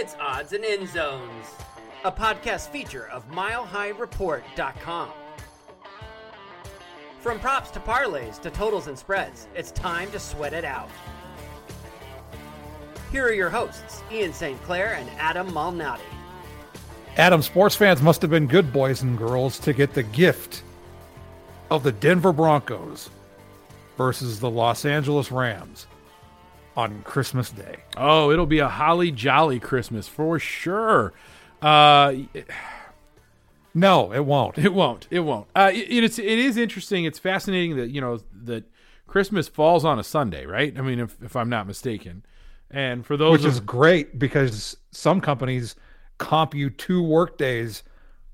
It's Odds and End Zones, a podcast feature of MileHighReport.com. From props to parlays to totals and spreads, it's time to sweat it out. Here are your hosts, Ian St. Clair and Adam Malnati. Adam, sports fans must have been good boys and girls to get the gift of the Denver Broncos versus the Los Angeles Rams on Christmas Day. Oh, it'll be a holly jolly Christmas for sure. Uh, no, it won't. It won't. It won't. Uh, it, it's it is interesting. It's fascinating that you know that Christmas falls on a Sunday, right? I mean, if if I'm not mistaken. And for those, which is great because some companies comp you two work days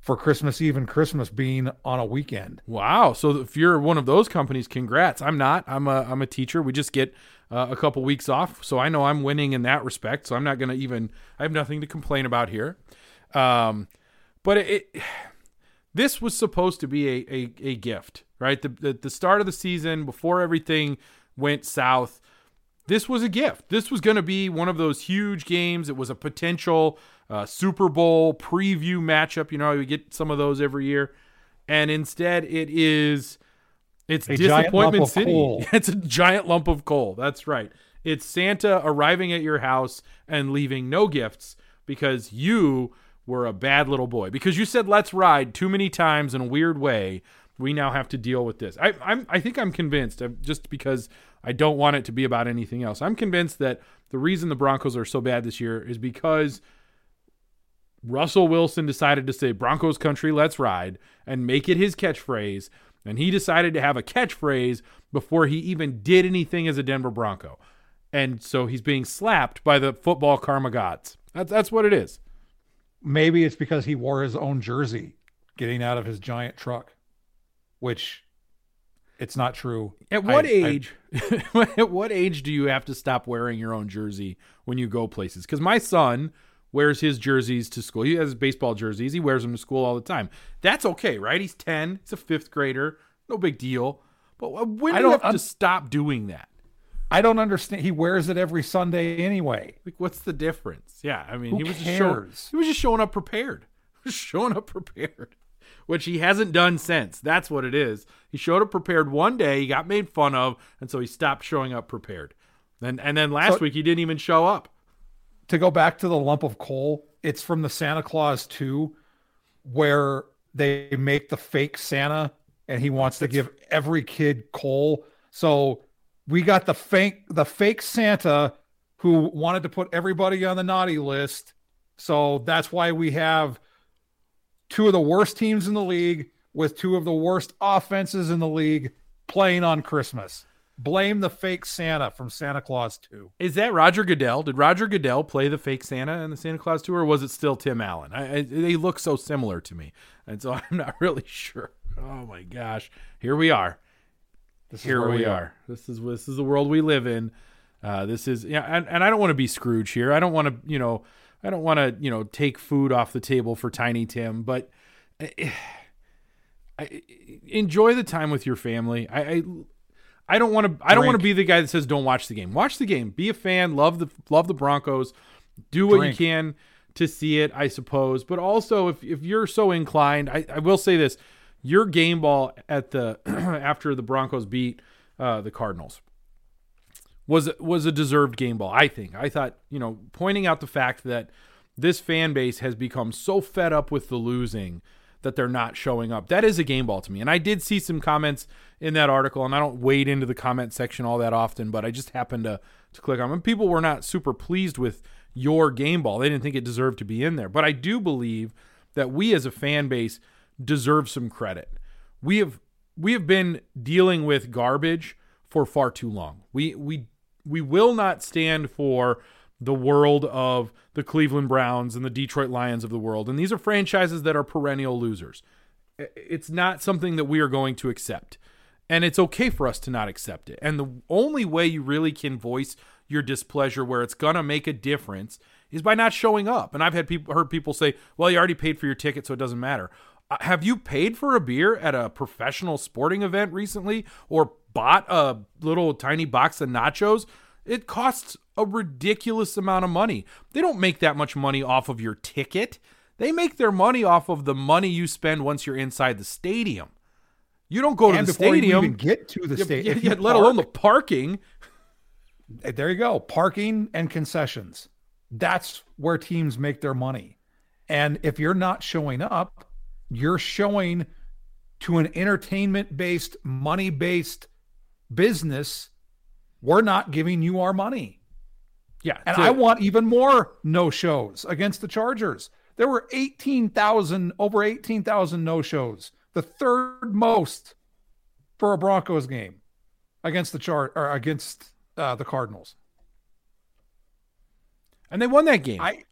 for Christmas Eve and Christmas being on a weekend. Wow! So if you're one of those companies, congrats. I'm not. I'm a I'm a teacher. We just get uh, a couple weeks off, so I know I'm winning in that respect. So I'm not going to even. I have nothing to complain about here. Um, but it, it this was supposed to be a a, a gift, right? The, the the start of the season before everything went south. This was a gift. This was going to be one of those huge games. It was a potential uh, Super Bowl preview matchup. You know, we get some of those every year, and instead it is it's a disappointment city. It's a giant lump of coal. That's right. It's Santa arriving at your house and leaving no gifts because you were a bad little boy. Because you said let's ride too many times in a weird way. We now have to deal with this. I, I'm, I think I'm convinced, just because I don't want it to be about anything else. I'm convinced that the reason the Broncos are so bad this year is because Russell Wilson decided to say Broncos country, let's ride, and make it his catchphrase. And he decided to have a catchphrase before he even did anything as a Denver Bronco. And so he's being slapped by the football karma gods. That's, that's what it is. Maybe it's because he wore his own jersey getting out of his giant truck, which it's not true. At what I, age? I, at what age do you have to stop wearing your own jersey when you go places? Because my son wears his jerseys to school. He has baseball jerseys. He wears them to school all the time. That's okay, right? He's 10. He's a fifth grader. No big deal. But when do you have un- to stop doing that? I don't understand. He wears it every Sunday anyway. Like, what's the difference? Yeah, I mean, Who he was cares? just showing, he was just showing up prepared. showing up prepared, which he hasn't done since. That's what it is. He showed up prepared one day. He got made fun of, and so he stopped showing up prepared. And and then last so, week he didn't even show up to go back to the lump of coal, it's from the Santa Claus 2 where they make the fake Santa and he wants to give every kid coal. So we got the fake the fake Santa who wanted to put everybody on the naughty list. So that's why we have two of the worst teams in the league with two of the worst offenses in the league playing on Christmas blame the fake Santa from Santa Claus 2. Is that Roger Goodell? Did Roger Goodell play the fake Santa in the Santa Claus 2 or was it still Tim Allen? I, I, they look so similar to me. And so I'm not really sure. Oh my gosh. Here we are. This here we, we are. are. This is this is the world we live in. Uh, this is yeah, and, and I don't want to be Scrooge here. I don't want to, you know, I don't want to, you know, take food off the table for Tiny Tim, but I, I, enjoy the time with your family. I, I I don't want to. I don't want to be the guy that says don't watch the game. Watch the game. Be a fan. Love the love the Broncos. Do what Drink. you can to see it, I suppose. But also, if if you're so inclined, I, I will say this: your game ball at the after the Broncos beat uh, the Cardinals was was a deserved game ball. I think. I thought you know pointing out the fact that this fan base has become so fed up with the losing that they're not showing up. That is a game ball to me. And I did see some comments in that article, and I don't wade into the comment section all that often, but I just happened to to click on them. People were not super pleased with your game ball. They didn't think it deserved to be in there. But I do believe that we as a fan base deserve some credit. We have we have been dealing with garbage for far too long. We we we will not stand for the world of the Cleveland Browns and the Detroit Lions of the world. And these are franchises that are perennial losers. It's not something that we are going to accept. And it's okay for us to not accept it. And the only way you really can voice your displeasure where it's going to make a difference is by not showing up. And I've had people heard people say, "Well, you already paid for your ticket, so it doesn't matter." Uh, have you paid for a beer at a professional sporting event recently or bought a little tiny box of nachos? It costs a ridiculous amount of money. They don't make that much money off of your ticket. They make their money off of the money you spend once you're inside the stadium. You don't go and to the stadium. even get to the stadium, let alone the parking. Eh, there you go. Parking and concessions. That's where teams make their money. And if you're not showing up, you're showing to an entertainment based, money based business, we're not giving you our money. Yeah. And I want even more no shows against the Chargers. There were 18,000, over 18,000 no shows, the third most for a Broncos game against the chart or against uh, the Cardinals. and they won that game. I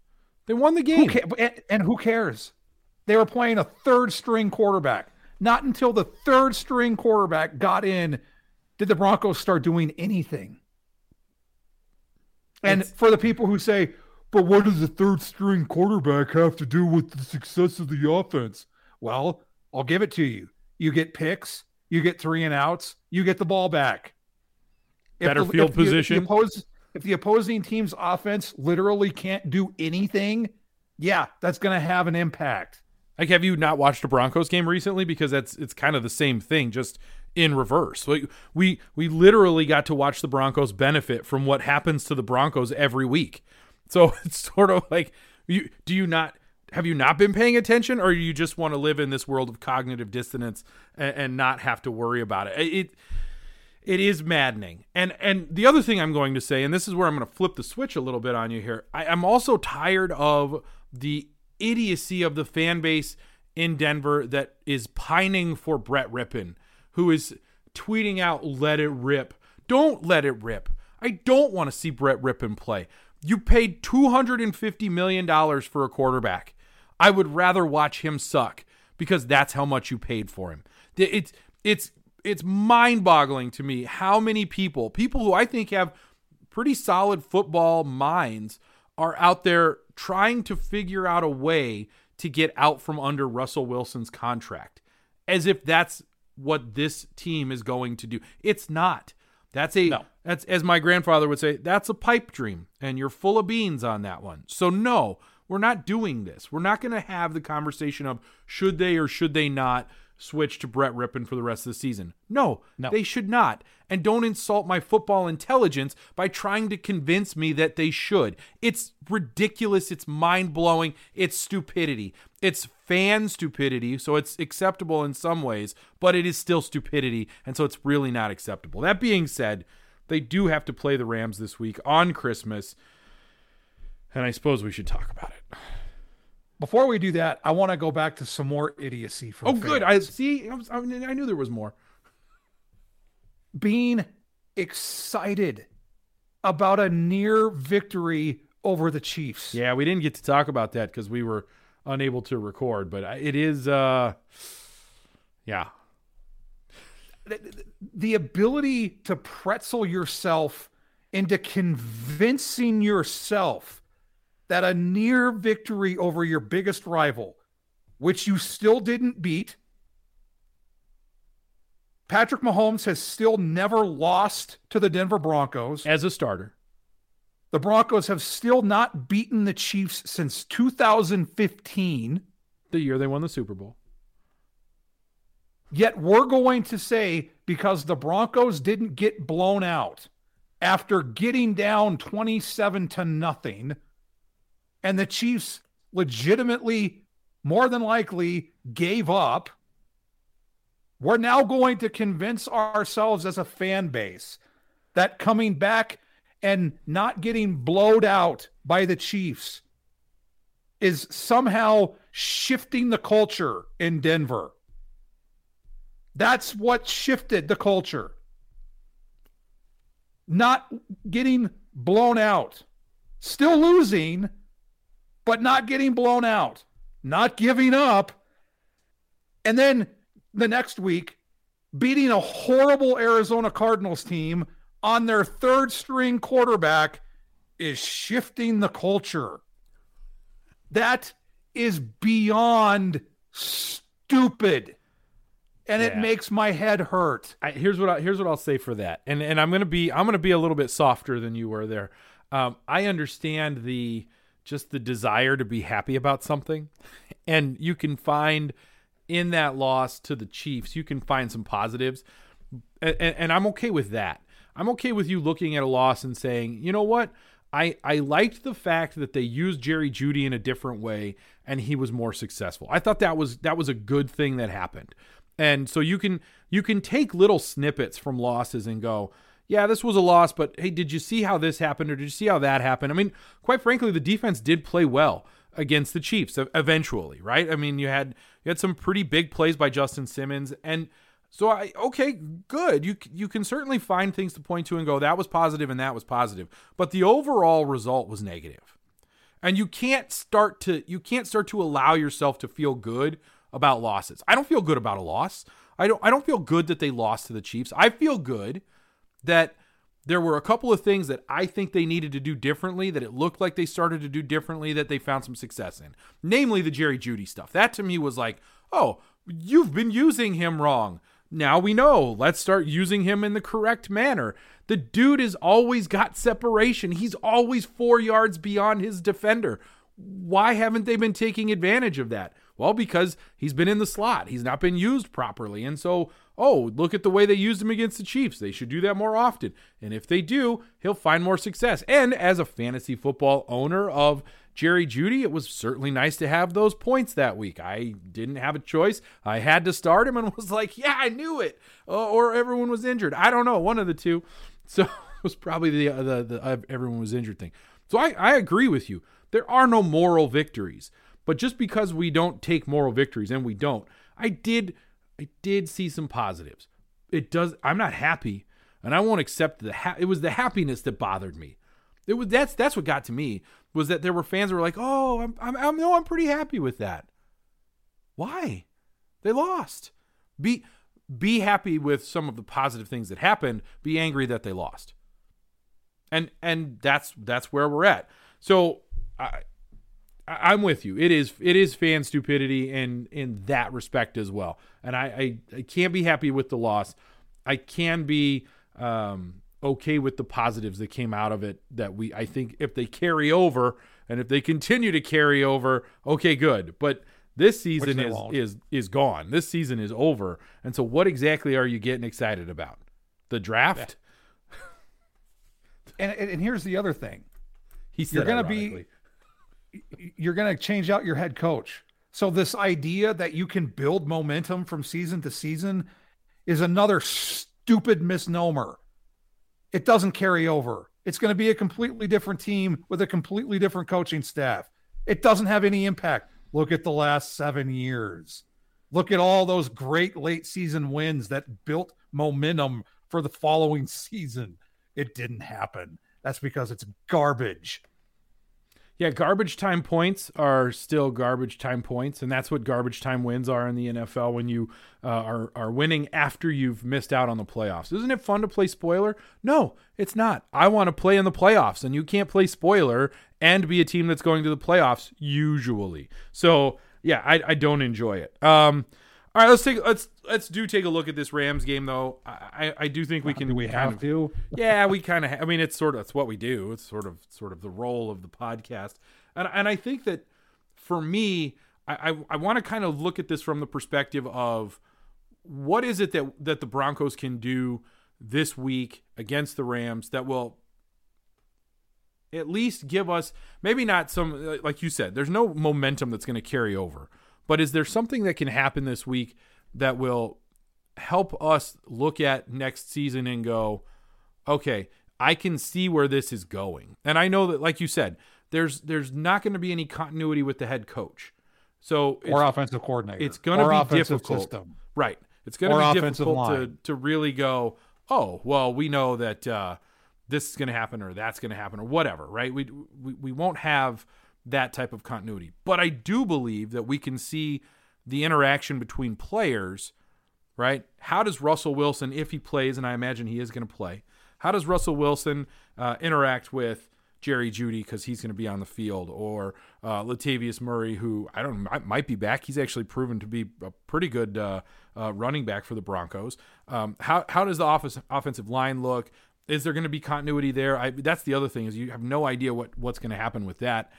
they won the who game. ca- and, and who cares? They were playing a third string quarterback. Not until the third string quarterback got in did the Broncos start doing anything. And It's- for the people who say, but what does the third string quarterback have to do with the success of the offense? Well, I'll give it to you. You get picks, you get three and outs, you get the ball back. If Better the- field if the- position. The oppose, if the opposing team's offense literally can't do anything, yeah, that's going to have an impact. Like, have you not watched a Broncos game recently? Because that's it's kind of the same thing, just in reverse. Like we we literally got to watch the Broncos benefit from what happens to the Broncos every week. So it's sort of like you do you not have you not been paying attention, or you just want to live in this world of cognitive dissonance and, and not have to worry about it? It it is maddening. And and the other thing I'm going to say, and this is where I'm going to flip the switch a little bit on you here. I, I'm also tired of the idiocy of the fan base in Denver that is pining for Brett Rypien, who is tweeting out "Let it rip." Don't let it rip. I don't want to see Brett Rypien play. You paid two hundred and fifty million dollars for a quarterback. I would rather watch him suck because that's how much you paid for him. It's it's it's mind-boggling to me how many people, people who I think have pretty solid football minds, are out there trying to figure out a way to get out from under Russell Wilson's contract, as if that's what this team is going to do. It's not. That's a No. that's as my grandfather would say, that's a pipe dream, and you're full of beans on that one. So no, we're not doing this. We're not going to have the conversation of should they or should they not switch to Brett Rypien for the rest of the season. No, No. they should not. And don't insult my football intelligence by trying to convince me that they should. It's ridiculous. It's mind blowing. It's stupidity. It's fan stupidity. So it's acceptable in some ways, but it is still stupidity. And so it's really not acceptable. That being said, they do have to play the Rams this week on Christmas. And I suppose we should talk about it. Before we do that, I want to go back to some more idiocy from Oh, good. I see. I, was, I I knew there was more. being excited about a near victory over the Chiefs. Yeah, we didn't get to talk about that because we were unable to record, but it is, uh, yeah, The ability to pretzel yourself into convincing yourself that a near victory over your biggest rival, which you still didn't beat, Patrick Mahomes has still never lost to the Denver Broncos. as a starter. The Broncos have still not beaten the Chiefs since 2015. The year they won the Super Bowl. Yet we're going to say because the Broncos didn't get blown out after getting down 27 to nothing and the Chiefs legitimately more than likely gave up. We're now going to convince ourselves as a fan base that coming back and not getting blowed out by the Chiefs is somehow shifting the culture in Denver. That's what shifted the culture. Not getting blown out, still losing, but not getting blown out, not giving up. And then the next week, beating a horrible Arizona Cardinals team on their third string quarterback is shifting the culture. That is beyond stupid. And it makes my head hurt. I, here's what I, here's what I'll say for that, and and I'm gonna be I'm gonna be a little bit softer than you were there. Um, I understand the just the desire to be happy about something, and you can find in that loss to the Chiefs, you can find some positives, and, and I'm okay with that. I'm okay with you looking at a loss and saying, you know what, I I liked the fact that they used Jerry Jeudy in a different way, and he was more successful. I thought that was that was a good thing that happened. And so you can you can take little snippets from losses and go, yeah, this was a loss, but hey, did you see how this happened or did you see how that happened? I mean, quite frankly, the defense did play well against the Chiefs eventually, right? I mean, you had you had some pretty big plays by Justin Simmons and so I okay, good. You you can certainly find things to point to and go that was positive and that was positive, but the overall result was negative. And you can't start to you can't start to allow yourself to feel good about losses. I don't feel good about a loss. I don't I don't feel good that they lost to the Chiefs. I feel good that there were a couple of things that I think they needed to do differently that it looked like they started to do differently that they found some success in. Namely the Jerry Jeudy stuff. That to me was like, "Oh, you've been using him wrong." Now we know. Let's start using him in the correct manner. The dude has always got separation. He's always 4 yards beyond his defender. Why haven't they been taking advantage of that? Well, because he's been in the slot. He's not been used properly. And so, oh, look at the way they used him against the Chiefs. They should do that more often. And if they do, he'll find more success. And as a fantasy football owner of Jerry Jeudy, it was certainly nice to have those points that week. I didn't have a choice. I had to start him and was like, yeah, I knew it. Uh, or everyone was injured. I don't know, one of the two. So it was probably the, uh, the, the uh, everyone was injured thing. So I, I agree with you. There are no moral victories. But just because we don't take moral victories, and we don't, I did I did see some positives. It does. I'm not happy, and I won't accept the. Ha- it was the happiness that bothered me. It was that's that's what got to me was that there were fans that were like, "Oh, I'm I'm, I'm no, I'm pretty happy with that." Why? They lost. Be be happy with some of the positive things that happened. Be angry that they lost. And and that's that's where we're at. So I I- I'm with you. It is it is fan stupidity in in that respect as well. And I I, I can't be happy with the loss. I can be um, okay with the positives that came out of it. That we I think if they carry over and if they continue to carry over, okay, good. But this season is won't. is is gone. This season is over. And so, what exactly are you getting excited about? The draft? And, and, and here's the other thing. He said You're gonna be- you're going to change out your head coach. So this idea that you can build momentum from season to season is another stupid misnomer. It doesn't carry over. It's going to be a completely different team with a completely different coaching staff. It doesn't have any impact. Look at the last 7 years. Look at all those great late season wins that built momentum for the following season. It didn't happen. That's because it's garbage. Yeah, garbage time points are still garbage time points, and that's what garbage time wins are in the NFL when you uh, are are winning after you've missed out on the playoffs. Isn't it fun to play spoiler? No, it's not. I want to play in the playoffs, and you can't play spoiler and be a team that's going to the playoffs usually. So yeah, I, I don't enjoy it. Um, all right, let's take let's let's do take a look at this Rams game though. I I, I do think we can we have to? yeah, we kind of. Ha- I mean, it's sort of it's what we do. It's sort of sort of the role of the podcast, and and I think that for me, I I, I want to kind of look at this from the perspective of what is it that that the Broncos can do this week against the Rams that will at least give us maybe not some like you said there's no momentum that's going to carry over but is there something that can happen this week that will help us look at next season and go okay i can see where this is going. And i know that like you said there's there's not going to be any continuity with the head coach. So or offensive coordinator. it's going to be difficult. system. right. It's going to be difficult to, to really go oh well we know that uh, this is going to happen or that's going to happen or whatever right? We, we we won't have that type of continuity but i do believe that we can see the interaction between players right how does russell wilson if he plays and i imagine he is going to play how does russell wilson uh, interact with Jerry Jeudy because he's going to be on the field, or uh, Latavius Murray, who I don't know, might, be back. He's actually proven to be a pretty good uh, uh, running back for the Broncos. Um, how how does the office, offensive line look? Is there going to be continuity there? I, that's the other thing is you have no idea what what's going to happen with that.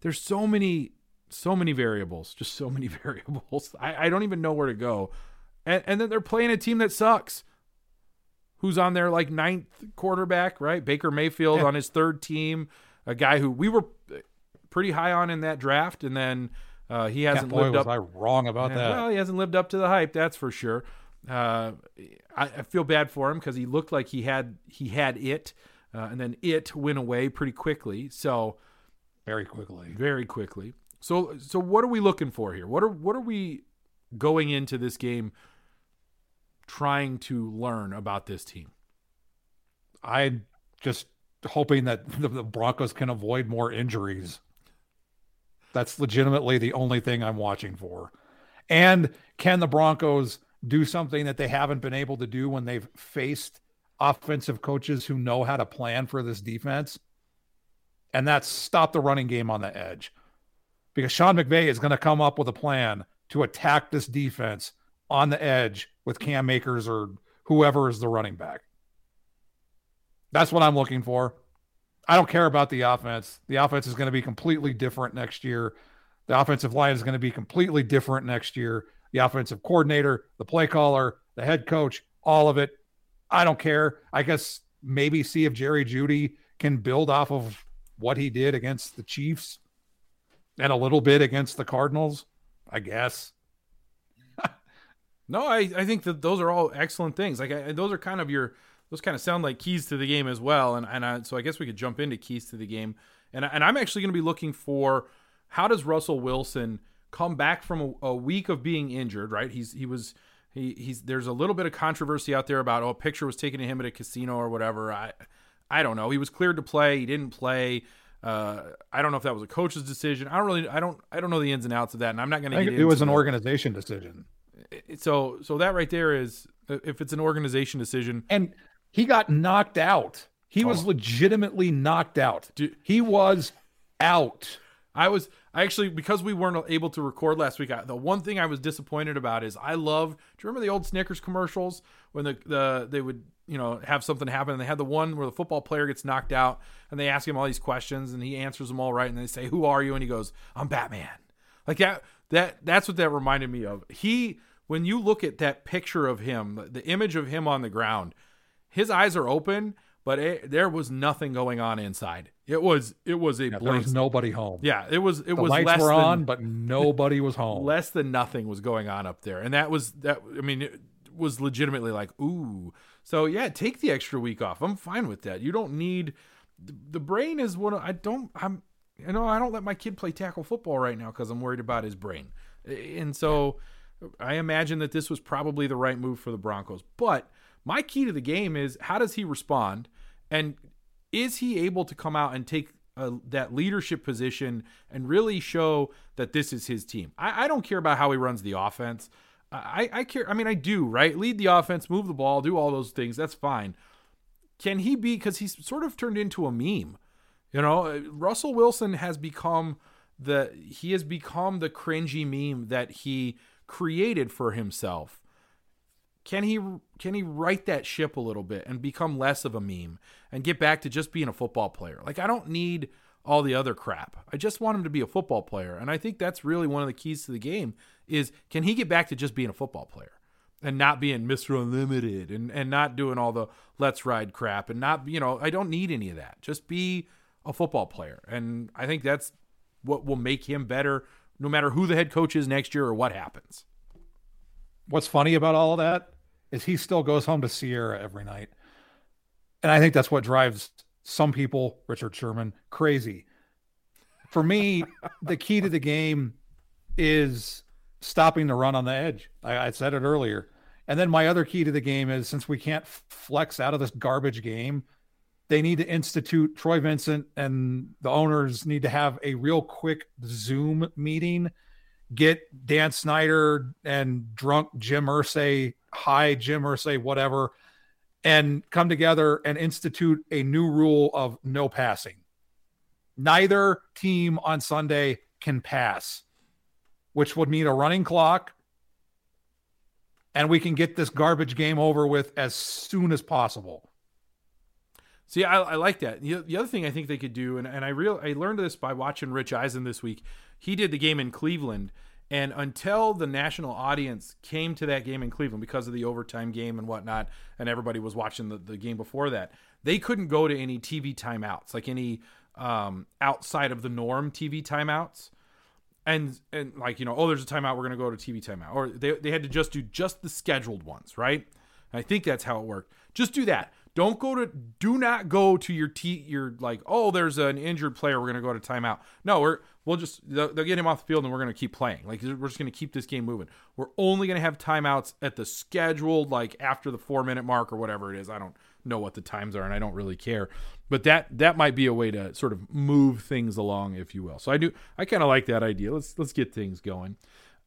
There's so many so many variables, just so many variables. I, I don't even know where to go. And, and then they're playing a team that sucks who's on their like ninth quarterback, right? Baker Mayfield Yeah. on his third team, a guy who we were pretty high on in that draft, and then uh, he hasn't boy, lived was up. I wrong about Yeah, that? Well, he hasn't lived up to the hype, that's for sure. Uh, I, I feel bad for him because he looked like he had he had it, uh, and then it went away pretty quickly. So Very quickly. very quickly. So so what are we looking for here? What are what are we going into this game trying to learn about this team? I just hoping that the, the Broncos can avoid more injuries. That's legitimately the only thing I'm watching for. And can the Broncos do something that they haven't been able to do when they've faced offensive coaches who know how to plan for this defense? And that's stop the running game on the edge. Because Sean McVay is going to come up with a plan to attack this defense on the edge with Cam Akers or whoever is the running back. That's what I'm looking for. I don't care about the offense. The offense is going to be completely different next year. The offensive line is going to be completely different next year. The offensive coordinator, the play caller, the head coach, all of it. I don't care. I guess maybe see if Jerry Jeudy can build off of what he did against the Chiefs and a little bit against the Cardinals. I guess. No, I, I think that those are all excellent things. Like I, those are kind of your those kind of sound like keys to the game as well. And and I, so I guess we could jump into keys to the game. And and I'm actually going to be looking for how does Russell Wilson come back from a, a week of being injured? Right, he's he was he he's there's a little bit of controversy out there about oh a picture was taken of him at a casino or whatever. I I don't know. He was cleared to play. He didn't play. Uh, I don't know if that was a coach's decision. I don't really. I don't. I don't know the ins and outs of that, and I'm not going to. it was an the- organization decision. so so that right there is if it's an organization decision and he got knocked out. He was Oh. legitimately knocked out. Do- he was out. i was i actually because we weren't able to record last week I, the one thing i was disappointed about is i love do you remember the old snickers commercials when the, the they would you know have something happen. And they had the one where the football player gets knocked out and they ask him all these questions and he answers them all right. And they say who are you? And he goes i'm batman. Like that that that's what that reminded me of. He when you look at that picture of him the image of him on the ground his eyes are open but it, there was nothing going on inside. It was it was a Yeah, there was nobody home. yeah it was it the was lights less were than, on, but nobody was home. less than nothing was going on up there. And that was that i mean it was legitimately like ooh so yeah take the extra week off. I'm fine with that. You don't need the, brain is of, i don't i'm you know i don't let my kid play tackle football right now because i'm worried about his brain. And so i imagine that this was probably the right move for the broncos. But my key to the game is how does he respond? And is he able to come out and take uh, that leadership position and really show that this is his team? I, I don't care about how he runs the offense. I, I care. I mean, I do, right? Lead the offense, move the ball, do all those things. That's fine. Can he be? Because he's sort of turned into a meme. You know, Uh, Russell Wilson has become the he has become the cringy meme that he created for himself can he can he right that ship a little bit and become less of a meme and get back to just being a football player? Like I don't need all the other crap. I just want him to be a football player. And I think that's really one of the keys to the game is can he get back to just being a football player? and not being Mr. Unlimited and, and not doing all the let's ride crap and not, you know, I don't need any of that. Just be a football player. And I think that's what will make him better no matter who the head coach is next year or what happens. What's funny about all of that is he still goes home to Ciara every night. And I think that's what drives some people, Richard Sherman, crazy. For me, the key to the game is stopping the run on the edge. I, I, said it earlier. And then my other key to the game is since we can't flex out of this garbage game, they need to institute Troy Vincent and the owners need to have a real quick Zoom meeting. Get Dan Snyder and drunk Jim Irsay, high Jim Irsay, whatever, and come together and institute a new rule of no passing. Neither team on Sunday can pass which would mean a running clock. And we can get this garbage game over with as soon as possible. See, I, I like that. The, the, other thing I think they could do, and, and I real I learned this by watching Rich Eisen this week. He did the game in Cleveland, and until the national audience came to that game in Cleveland because of the overtime game and whatnot, and everybody was watching the, the game before that, they couldn't go to any TV timeouts, like any um, outside of the norm TV timeouts and and like you know oh there's a timeout we're to go to tv timeout. Or they, they had to just do just the scheduled ones right? And i think that's how it worked. Just do that. Don't go to do not go to your t your like oh there's an injured player we're to go to timeout. No we're we'll just they'll, they'll get him off the field and we're to keep playing. Like we're just to keep this game moving. We're only to have timeouts at the scheduled like after the four minute mark or whatever it is. I don't know what the times are and i don't really care but that that might be a way to sort of move things along, if you will. So I do I kind of like that idea. Let's let's get things going.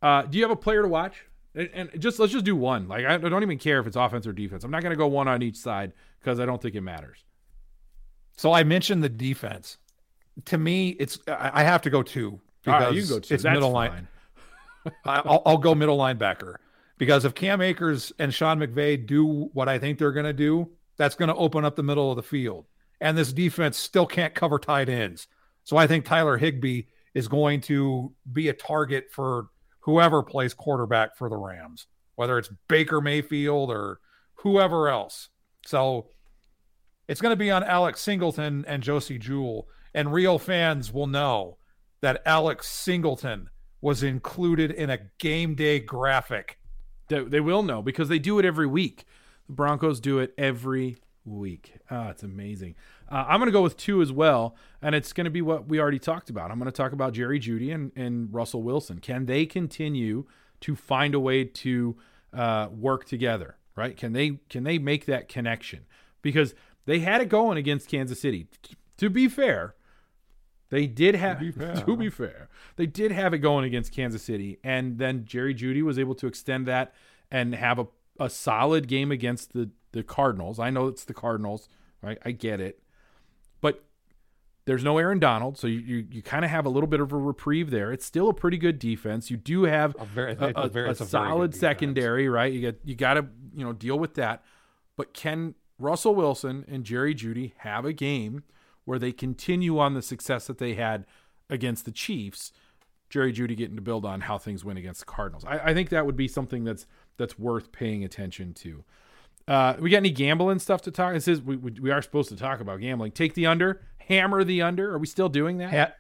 Uh, do you have a player to watch? And, and just let's just do one. Like I don't even care if it's offense or defense. I'm not going to go one on each side because I don't think it matters. So I mentioned the defense. To me, it's I have to go two because right, you go two. it's That's middle fine. line. I'll, I'll go middle linebacker because if Cam Akers and Sean McVay do what I think they're going to do, that's going to open up the middle of the field and this defense still can't cover tight ends. So I think Tyler Higbee is going to be a target for whoever plays quarterback for the Rams, whether it's Baker Mayfield or whoever else. So it's going to be on Alex Singleton and Josey Jewell. And real fans will know that Alex Singleton was included in a game day graphic. They, they will know because they do it every week. The Broncos do it every week. Ah, it's amazing. Uh, I'm going to go with two as well, and it's going to be what we already talked about. I'm going to talk about Jerry Jeudy and, and Russell Wilson. Can they continue to find a way to uh, work together? Right? Can they can they make that connection? Because they had it going against Kansas City. T- to be fair, they did have to be, to be fair, they did have it going against Kansas City, and then Jerry Jeudy was able to extend that and have a, a solid game against the the Cardinals. I know it's the Cardinals, right? I get it. But there's no Aaron Donald, so you you, you kind of have a little bit of a reprieve there. It's still a pretty good defense. You do have a, very, a, a, very, a solid secondary, right? You get you got to you know deal with that. But can Russell Wilson and Jerry Jeudy have a game where they continue on the success that they had against the Chiefs? Jerry Jeudy getting to build on how things went against the Cardinals. I, I think that would be something that's that's worth paying attention to. Uh, we got any gambling stuff to talk? This is we, we are supposed to talk about gambling. Take the under, hammer the under. Are we still doing that? Yeah,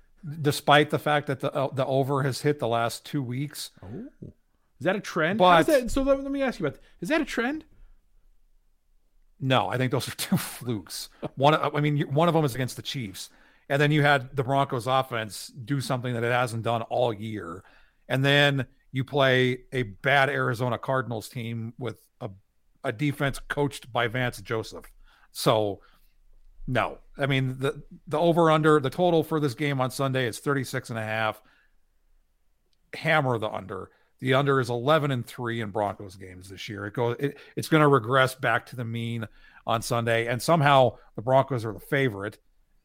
despite the fact that the uh, the over has hit the last two weeks. Oh, is that a trend? But that, so let, let, me ask you about that. Is that a trend? No, I think those are two flukes. One, I mean, one of them is against the Chiefs, and then you had the Broncos offense do something that it hasn't done all year, and then you play a bad Arizona Cardinals team with a a defense coached by Vance Joseph. So no. I mean the the over under the total for this game on Sunday is 36 and a half. Hammer the under. The under is 11 and 3 in Broncos games this year. It goes it, it's going to regress back to the mean on Sunday and somehow the Broncos are the favorite.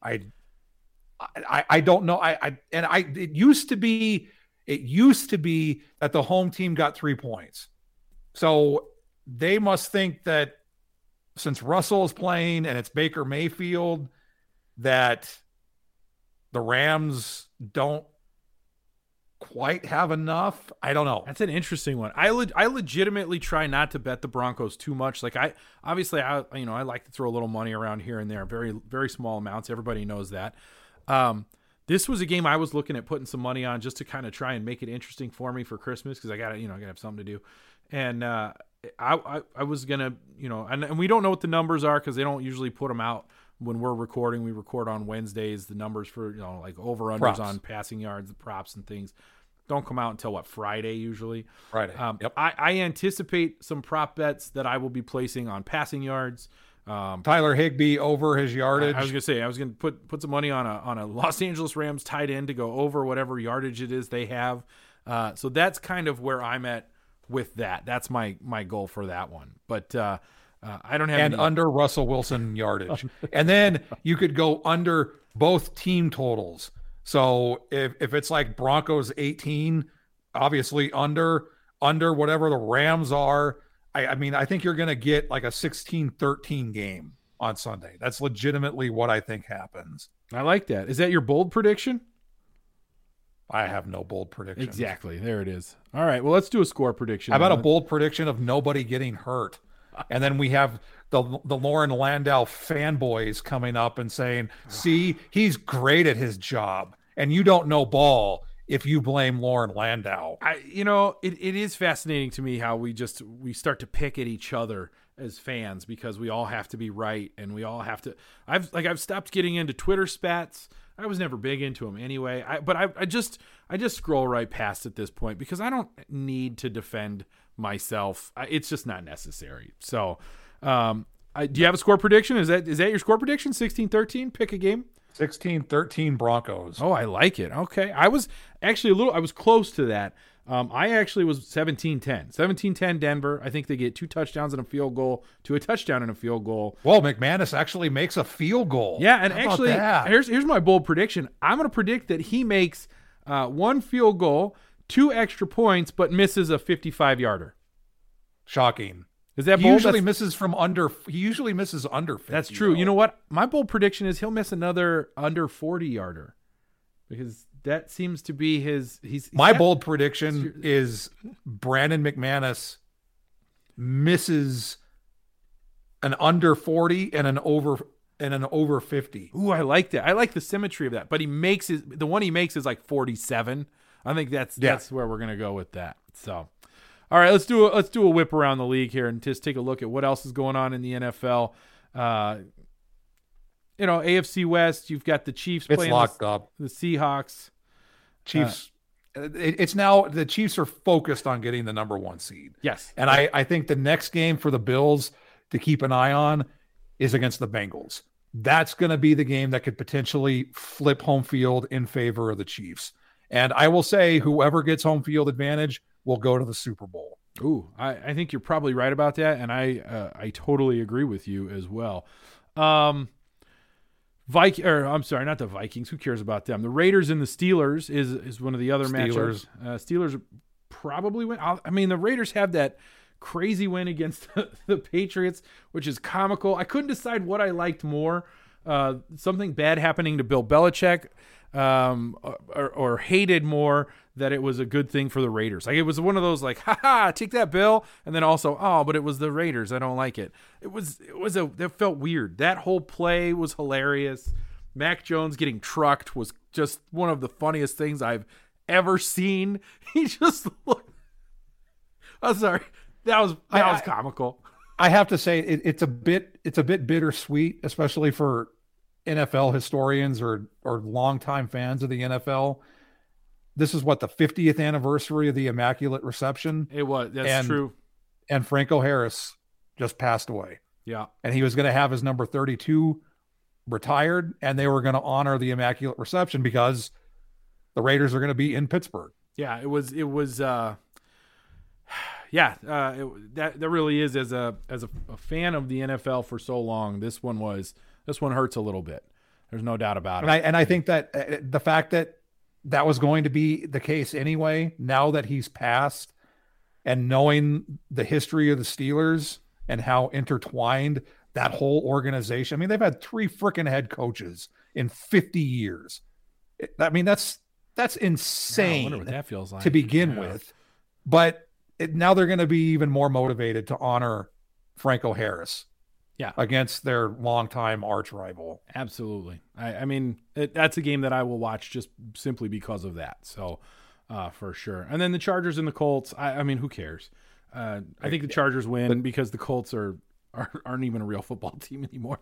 I I, I don't know. I, I and I it used to be it used to be that the home team got 3 points. So they must think that since Russell is playing and it's Baker Mayfield, that the Rams don't quite have enough. I don't know. That's an interesting one. I le- I legitimately try not to bet the Broncos too much. Like I obviously I you know I like to throw a little money around here and there, very very small amounts. Everybody knows that. Um, this was a game I was looking at putting some money on just to kind of try and make it interesting for me for Christmas because I got to you know I got to have something to do, and uh, I, I I was gonna you know and, and we don't know what the numbers are because they don't usually put them out when we're recording. We record on Wednesdays. The numbers for you know like over unders Props. on passing yards, the props and things don't come out until what Friday usually. Friday. Um, Yep. I, I anticipate some prop bets that I will be placing on passing yards. Um, Tyler Higbee over his I, yardage. I was gonna say I was gonna put put some money on a on a Los Angeles Rams tight end to go over whatever yardage it is they have. Uh, so that's kind of where I'm at with that. That's my my goal for that one. But uh, uh, I don't have and any, under Russell Wilson yardage. and then you could go under both team totals. So if, if it's like Broncos 18, obviously under under whatever the Rams are. I, I mean, I think you're going to get like a 16-13 game on Sunday. That's legitimately what I think happens. I like that. Is that your bold prediction? I have no bold prediction. Exactly. There it is. All right. Well, let's do a score prediction. How about a bold prediction of nobody getting hurt? And then we have the the Loren Landow fanboys coming up and saying, "See, he's great at his job, and you don't know ball if you blame Loren Landow." I, you know, it, it is fascinating to me how we just we start to pick at each other as fans because we all have to be right and we all have to. I've like I've stopped getting into Twitter spats. I was never big into them anyway. I, but I, I just I just scroll right past at this point because I don't need to defend myself. I, it's just not necessary. So, um, I, do you have a score prediction? Is that is that your score prediction? 16-13? Pick a game. 16-13 Broncos. Oh, I like it. Okay. I was actually a little I was close to that. Um, I actually was 17-10. 17-10 Denver. I think they get two touchdowns and a field goal to a touchdown and a field goal. Well, McManus actually makes a field goal. Yeah, and How actually here's here's my bold prediction. I'm going to predict that he makes uh, one field goal, two extra points but misses a 55-yarder. shocking. Is that He bold? usually That's- misses from under. He usually misses under. 50, That's true. though. You know what? My bold prediction is he'll miss another under 40 yarder because that seems to be his. He's, he's My got- bold prediction is Brandon McManus misses an under 40 and an over and an over 50. Ooh, I like that. I like the symmetry of that. But he makes his the one he makes is like 47. I think that's Yeah. that's where we're gonna go with that. So, all right, let's do a let's do a whip around the league here and just take a look at what else is going on in the NFL. Uh, you know, AFC West. You've got the Chiefs It's playing locked the, up. the Seahawks. Chiefs it, it's now the Chiefs are focused on getting the number 1 seed. Yes, And I I think the next game for the Bills to keep an eye on is against the Bengals. That's going to be the game that could potentially flip home field in favor of the Chiefs. And I will say whoever gets home field advantage will go to the Super Bowl. Ooh, I, I think you're probably right about that, and I uh, I totally agree with you as well. Um, Viking, or I'm sorry, not the Vikings. Who cares about them? The Raiders and the Steelers is is one of the other Steelers. matchups. Uh, Steelers probably win. I'll- I mean, the Raiders have that crazy win against the, the Patriots, which is comical. I couldn't decide what I liked more. Uh, something bad happening to Bill Belichick, um, or, or hated more that it was a good thing for the Raiders. Like it was one of those like, ha ha, take that, Bill, and then also, oh, but it was the Raiders. I don't like it. It was it was a that felt weird. That whole play was hilarious. Mac Jones getting trucked was just one of the funniest things I've ever seen. He just looked. I'm sorry. That was that I- was comical. I have to say it, it's a bit it's a bit bittersweet, especially for NFL historians or or longtime fans of the NFL. This is what the 50th anniversary of the Immaculate Reception, It was that's And- true. and Franco Harris just passed away, Yeah. and he was going to have his number 32 retired, and they were going to honor the Immaculate Reception because the Raiders are going to be in Pittsburgh. Yeah, it was. It was. uh Yeah, uh, it, that that really is as a as a, a fan of the NFL for so long. This one was. This one hurts a little bit. There's no doubt about And it. I and I think that uh, the fact that that was going to be the case anyway, now that he's passed, and knowing the history of the Steelers and how intertwined that whole organization. I mean, they've had three freaking head coaches in 50 years. I mean, that's that's insane what that feels like to begin Yeah. with. But it, now they're going to be even more motivated to honor Franco Harris. Yeah. Against their longtime arch rival. Absolutely. I, I mean, it, that's a game that I will watch just simply because of that. So, uh, for sure. And then the Chargers and the Colts. I, I mean, who cares? Uh, I think the Chargers win because the Colts are, are aren't even a real football team anymore.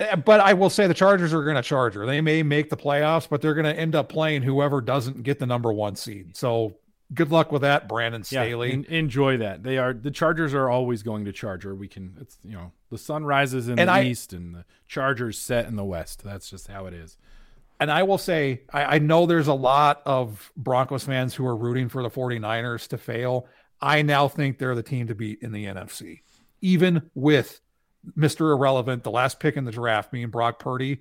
Eh, But I will say the Chargers are going to charge her. They may make the playoffs, but they're going to end up playing whoever doesn't get the number one seed. So good luck with that, Brandon Staley. en- enjoy that. They are the Chargers are always going to Charger. We can. It's you know the sun rises in And the I- east and the Chargers set in the west. That's just how it is. and I will say, I, I know there's a lot of Broncos fans who are rooting for the 49ers to fail. I now think they're the team to beat in the NFC, even with Mr. Irrelevant, the last pick in the draft, being Brock Purdy.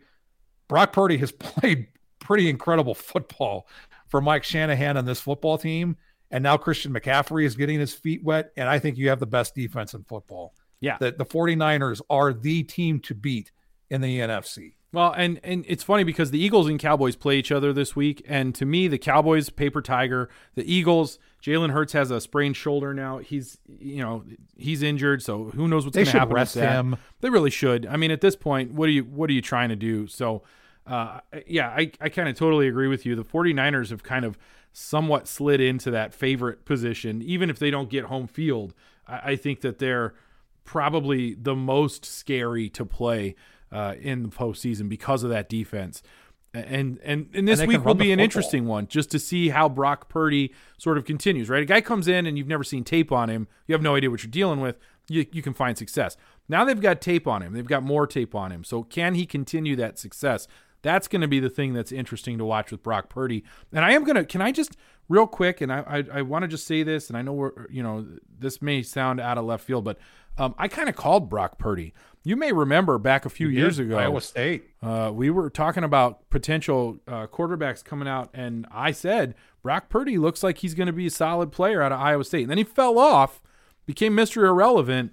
Brock Purdy has played pretty incredible football for Mike Shanahan and this football team. And now Christian McCaffrey is getting his feet wet. And I think you have the best defense in football. Yeah. The, the 49ers are the team to beat in the NFC. Well, and and it's funny because the Eagles and Cowboys play each other this week, and to me, the Cowboys paper tiger, the Eagles. Jalen Hurts has a sprained shoulder now. He's you know he's injured, so who knows what's going to happen with that. him. They really should. I mean, at this point, what are you what are you trying to do? So, uh, yeah, I I kind of totally agree with you. The 49ers have kind of somewhat slid into that favorite position, even if they don't get home field. I, I think that they're probably the most scary to play uh, in the postseason because of that defense. And and and this they week will be an football. interesting one just to see how Brock Purdy sort of continues. Right, a guy comes in and you've never seen tape on him, you have no idea what you're dealing with. You you can find success. Now they've got tape on him. They've got more tape on him. So can he continue that success? That's going to be the thing that's interesting to watch with Brock Purdy. And I am going to, can I just real quick, and I, I, I want to just say this, and I know we're, you know, this may sound out of left field, but um, I kind of called Brock Purdy. You may remember back a few years ago, Iowa State. uh, we were talking about potential uh, quarterbacks coming out, and I said Brock Purdy looks like he's going to be a solid player out of Iowa State. And then he fell off, became Mr. Irrelevant.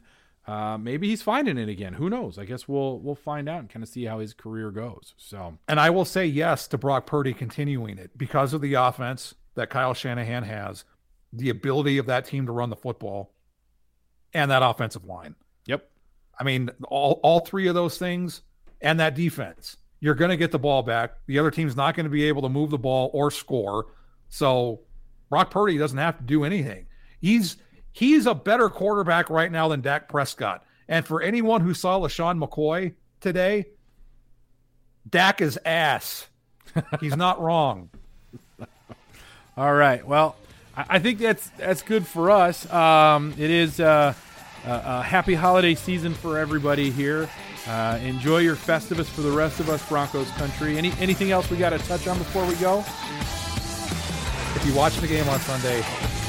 Uh, maybe he's finding it again. Who knows? I guess we'll we'll find out and kind of see how his career goes. So And I will say yes to Brock Purdy continuing it because of the offense that Kyle Shanahan has, the ability of that team to run the football, and that offensive line. yep, I mean, all, all three of those things and that defense. You're going to get the ball back. The other team's not going to be able to move the ball or score. So Brock Purdy doesn't have to do anything. He's he's a better quarterback right now than Dak Prescott. And for anyone who saw LeSean McCoy today, Dak is ass. He's not wrong. All right. Well, I think that's that's good for us. Um, it is uh, a, a happy holiday season for everybody here. Uh, enjoy your Festivus for the rest of us, Broncos country. Any anything else we got to touch on before we go? If you watch the game on Sunday.